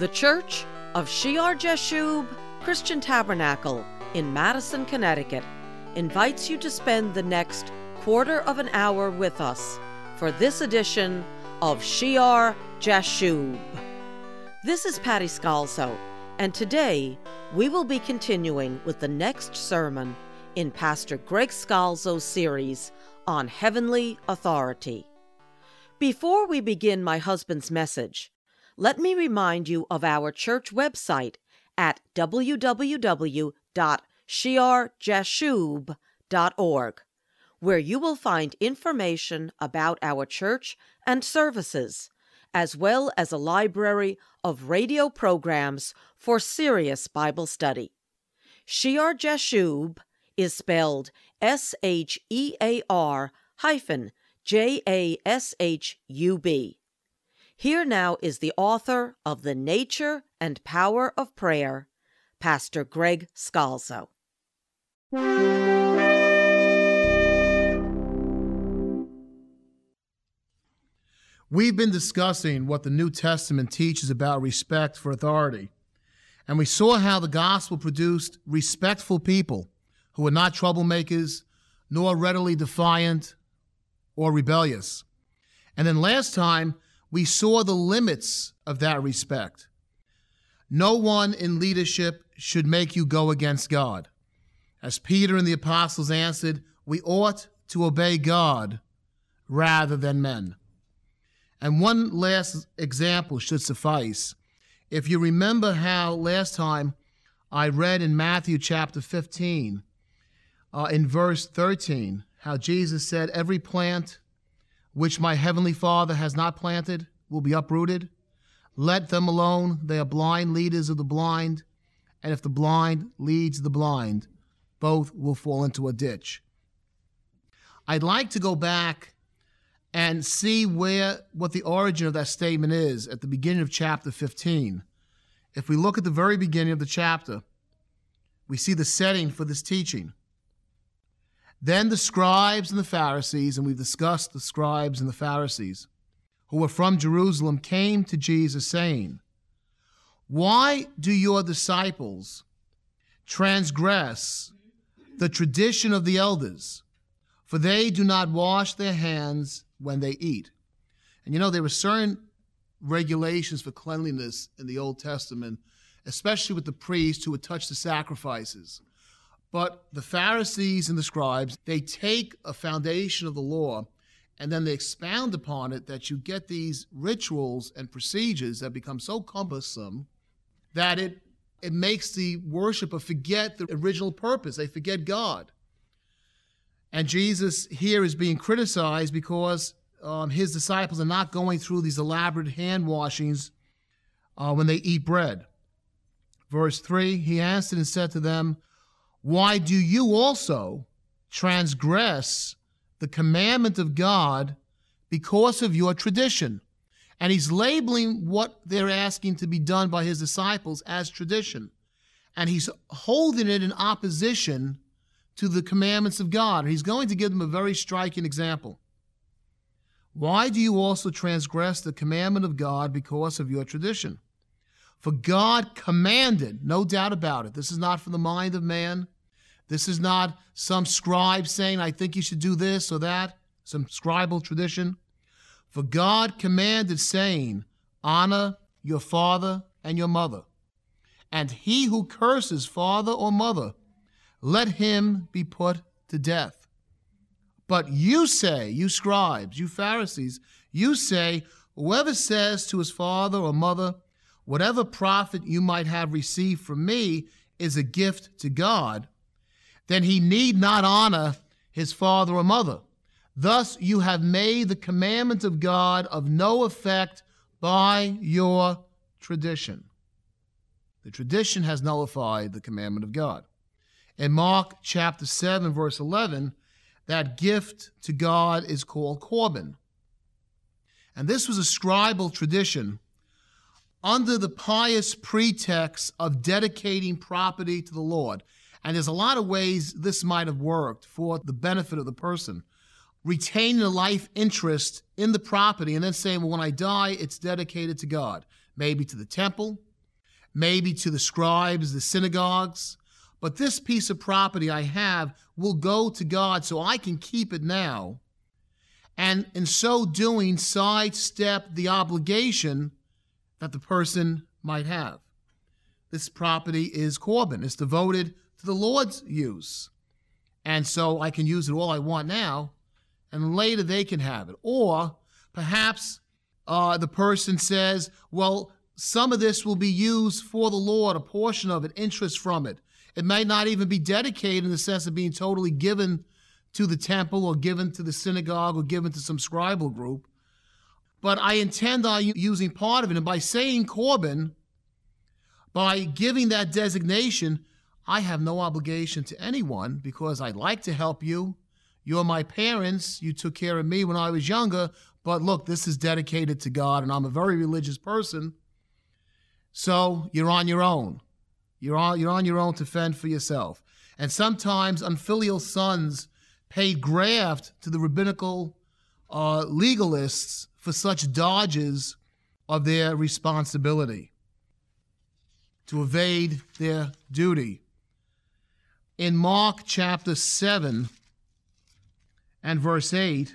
The Church of Shear Jashub Christian Tabernacle in Madison, Connecticut invites you to spend the next quarter of an hour with us for this edition of Shear Jashub. This is Patty Scalzo, and today we will be continuing with the next sermon in Pastor Greg Scalzo's series on heavenly authority. Before we begin my husband's message, let me remind you of our church website at www.shearjashub.org, where you will find information about our church and services, as well as a library of radio programs for serious Bible study. Shear Jashub is spelled S H E A R hyphen J A S H U B. Here now is the author of The Nature and Power of Prayer, Pastor Greg Scalzo. We've been discussing what the New Testament teaches about respect for authority, and we saw how the gospel produced respectful people who were not troublemakers, nor readily defiant or rebellious. And then last time, we saw the limits of that respect. No one in leadership should make you go against God. As Peter and the apostles answered, we ought to obey God rather than men. And one last example should suffice. If you remember how last time I read in Matthew chapter 15, uh, in verse 13, how Jesus said, Every plant which my heavenly Father has not planted will be uprooted. Let them alone. They are blind leaders of the blind. And if the blind leads the blind, both will fall into a ditch. I'd like to go back and see where what the origin of that statement is at the beginning of chapter 15. If we look at the very beginning of the chapter, we see the setting for this teaching. Then the scribes and the Pharisees, and we've discussed the scribes and the Pharisees, who were from Jerusalem, came to Jesus, saying, Why do your disciples transgress the tradition of the elders? For they do not wash their hands when they eat. And you know, there were certain regulations for cleanliness in the Old Testament, especially with the priests who would touch the sacrifices. But the Pharisees and the scribes, they take a foundation of the law and then they expound upon it that you get these rituals and procedures that become so cumbersome that it it makes the worshiper forget the original purpose. They forget God. And Jesus here is being criticized because um, his disciples are not going through these elaborate hand washings uh, when they eat bread. Verse 3 He answered and said to them, why do you also transgress the commandment of God because of your tradition? And he's labeling what they're asking to be done by his disciples as tradition. And he's holding it in opposition to the commandments of God. He's going to give them a very striking example. Why do you also transgress the commandment of God because of your tradition? For God commanded, no doubt about it. This is not from the mind of man. This is not some scribe saying, I think you should do this or that, some scribal tradition. For God commanded, saying, Honor your father and your mother. And he who curses father or mother, let him be put to death. But you say, you scribes, you Pharisees, you say, whoever says to his father or mother, Whatever profit you might have received from me is a gift to God, then he need not honor his father or mother. Thus you have made the commandment of God of no effect by your tradition. The tradition has nullified the commandment of God. In Mark chapter 7, verse 11, that gift to God is called Corban. And this was a scribal tradition under the pious pretext of dedicating property to the Lord. And there's a lot of ways this might have worked for the benefit of the person. Retaining a life interest in the property and then saying, well, when I die, it's dedicated to God, maybe to the temple, maybe to the scribes, the synagogues. But this piece of property I have will go to God so I can keep it now. And in so doing, sidestep the obligation that the person might have. This property is Corban. it's devoted to the Lord's use. And so I can use it all I want now, and later they can have it. Or perhaps uh, the person says, well, some of this will be used for the Lord, a portion of it, interest from it. It may not even be dedicated in the sense of being totally given to the temple or given to the synagogue or given to some scribal group. But I intend on using part of it. And by saying Corban, by giving that designation, I have no obligation to anyone because I'd like to help you. You're my parents. You took care of me when I was younger. But look, this is dedicated to God, and I'm a very religious person. So you're on your own. You're on, you're on your own to fend for yourself. And sometimes unfilial sons paid graft to the rabbinical uh, legalists for such dodges of their responsibility to evade their duty. In Mark chapter 7 and verse 8,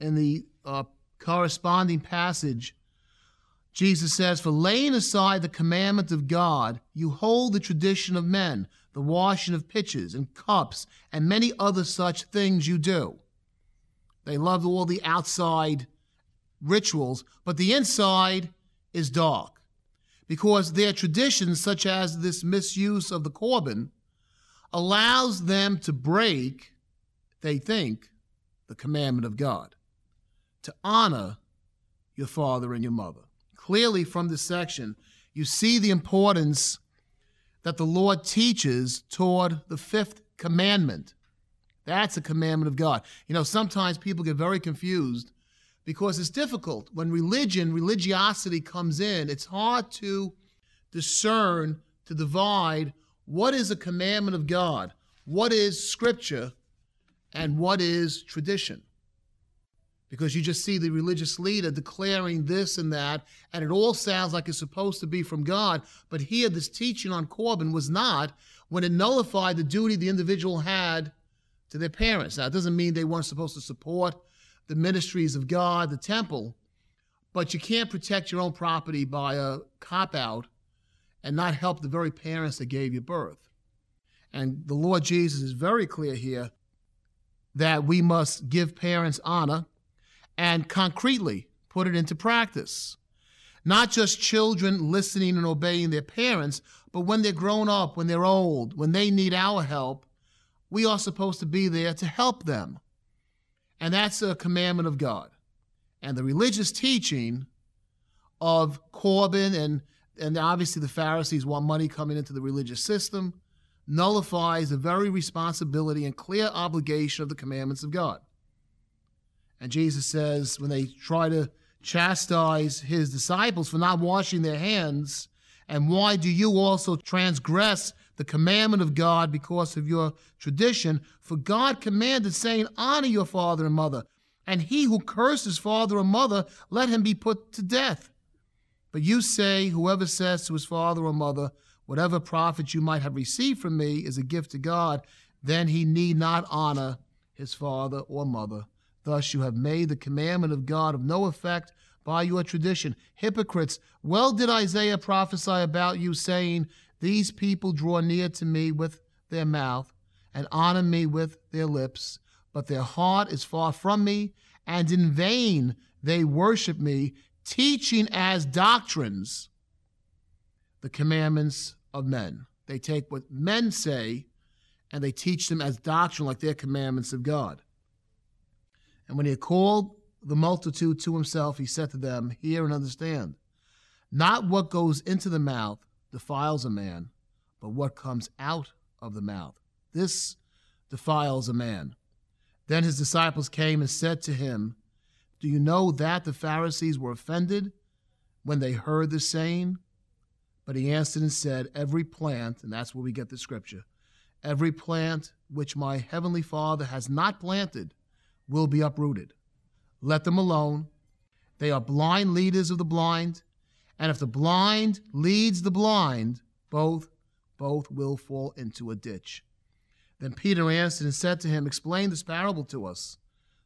in the uh, corresponding passage, Jesus says, For laying aside the commandment of God, you hold the tradition of men, the washing of pitchers and cups, and many other such things you do. They love all the outside rituals, but the inside is dark because their traditions, such as this misuse of the Corban, allows them to break, they think, the commandment of God to honor your father and your mother. Clearly, from this section, you see the importance that the Lord teaches toward the fifth commandment. That's a commandment of God. You know, sometimes people get very confused because it's difficult. When religion, religiosity comes in, it's hard to discern, to divide what is a commandment of God, what is scripture, and what is tradition. Because you just see the religious leader declaring this and that, and it all sounds like it's supposed to be from God. But here, this teaching on Corban was not when it nullified the duty the individual had to their parents. Now, it doesn't mean they weren't supposed to support the ministries of God, the temple, but you can't protect your own property by a cop out and not help the very parents that gave you birth. And the Lord Jesus is very clear here that we must give parents honor and concretely put it into practice. Not just children listening and obeying their parents, but when they're grown up, when they're old, when they need our help, we are supposed to be there to help them. And that's a commandment of God. And the religious teaching of Corban and, and obviously the Pharisees want money coming into the religious system nullifies the very responsibility and clear obligation of the commandments of God. And Jesus says, when they try to chastise his disciples for not washing their hands, and why do you also transgress the commandment of God because of your tradition. For God commanded, saying, Honor your father and mother, and he who curses father or mother, let him be put to death. But you say, Whoever says to his father or mother, Whatever profit you might have received from me is a gift to God, then he need not honor his father or mother. Thus you have made the commandment of God of no effect by your tradition. Hypocrites, well did Isaiah prophesy about you, saying, these people draw near to me with their mouth and honor me with their lips, but their heart is far from me, and in vain they worship me, teaching as doctrines the commandments of men. They take what men say and they teach them as doctrine, like their commandments of God. And when he had called the multitude to himself, he said to them, Hear and understand. Not what goes into the mouth defiles a man, but what comes out of the mouth. This defiles a man. Then his disciples came and said to him, Do you know that the Pharisees were offended when they heard the saying? But he answered and said, Every plant, and that's where we get the scripture, every plant which my heavenly Father has not planted will be uprooted. Let them alone. They are blind leaders of the blind And if the blind leads the blind, both both will fall into a ditch. Then Peter answered and said to him, Explain this parable to us.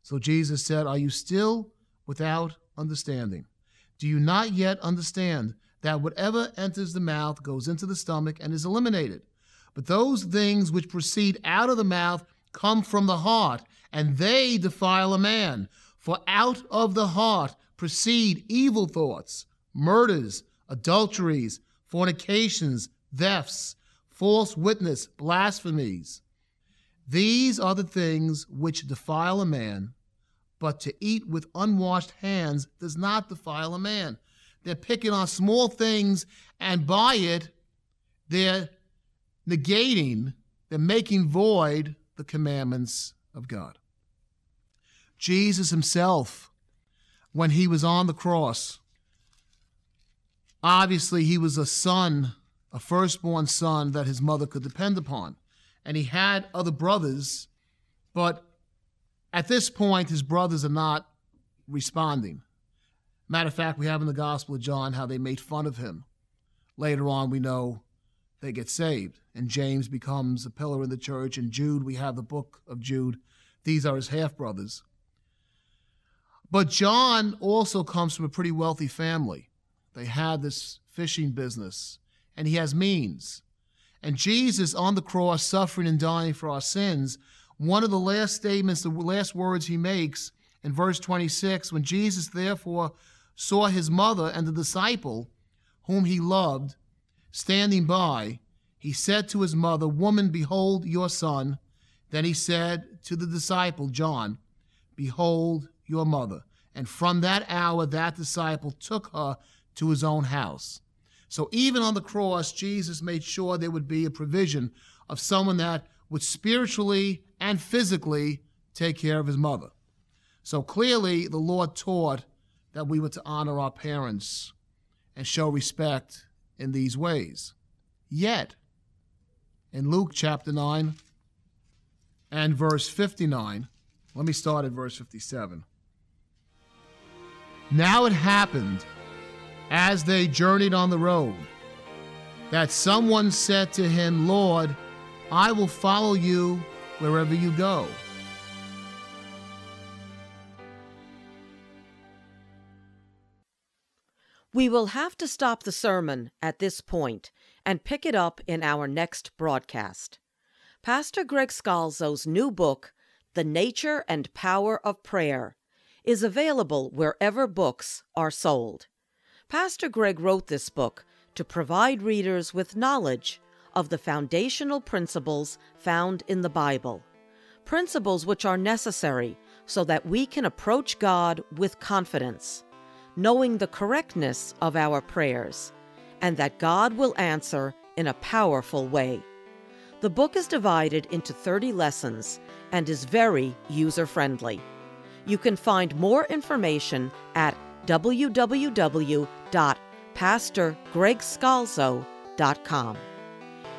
So Jesus said, Are you still without understanding? Do you not yet understand that whatever enters the mouth goes into the stomach and is eliminated? But those things which proceed out of the mouth come from the heart, and they defile a man. For out of the heart proceed evil thoughts, murders, adulteries, fornications, thefts, false witness, blasphemies. These are the things which defile a man, but to eat with unwashed hands does not defile a man. They're picking on small things, and by it, they're negating, they're making void the commandments of God. Jesus himself, when he was on the cross, obviously he was a son, a firstborn son that his mother could depend upon. And he had other brothers, but at this point, his brothers are not responding. Matter of fact, we have in the Gospel of John how they made fun of him. Later on, we know they get saved, and James becomes a pillar in the church, and Jude, we have the book of Jude. These are his half brothers. But John also comes from a pretty wealthy family. They had this fishing business, and he has means. And Jesus on the cross, suffering and dying for our sins, one of the last statements, the last words he makes in verse 26 when Jesus therefore saw his mother and the disciple whom he loved standing by, he said to his mother, Woman, behold your son. Then he said to the disciple, John, Behold your mother. And from that hour, that disciple took her to his own house. So even on the cross, Jesus made sure there would be a provision of someone that would spiritually and physically take care of his mother. So clearly, the Lord taught that we were to honor our parents and show respect in these ways. Yet, in Luke chapter 9 and verse 59, let me start at verse 57. Now it happened as they journeyed on the road that someone said to him, Lord, I will follow you wherever you go. We will have to stop the sermon at this point and pick it up in our next broadcast. Pastor Greg Scalzo's new book, The Nature and Power of Prayer, is available wherever books are sold. Pastor Greg wrote this book to provide readers with knowledge of the foundational principles found in the Bible, principles which are necessary so that we can approach God with confidence, knowing the correctness of our prayers, and that God will answer in a powerful way. The book is divided into 30 lessons and is very user friendly. You can find more information at www.pastorgregscalzo.com.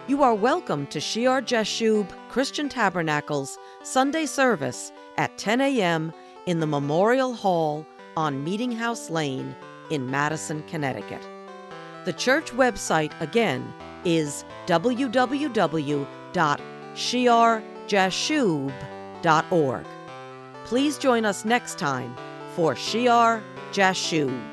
You are welcome to Shear Jashub Christian Tabernacle's Sunday service at 10 a.m. in the Memorial Hall on Meeting House Lane in Madison, Connecticut. The church website again is www.shearjashub.org. Please join us next time for Shear Jashub.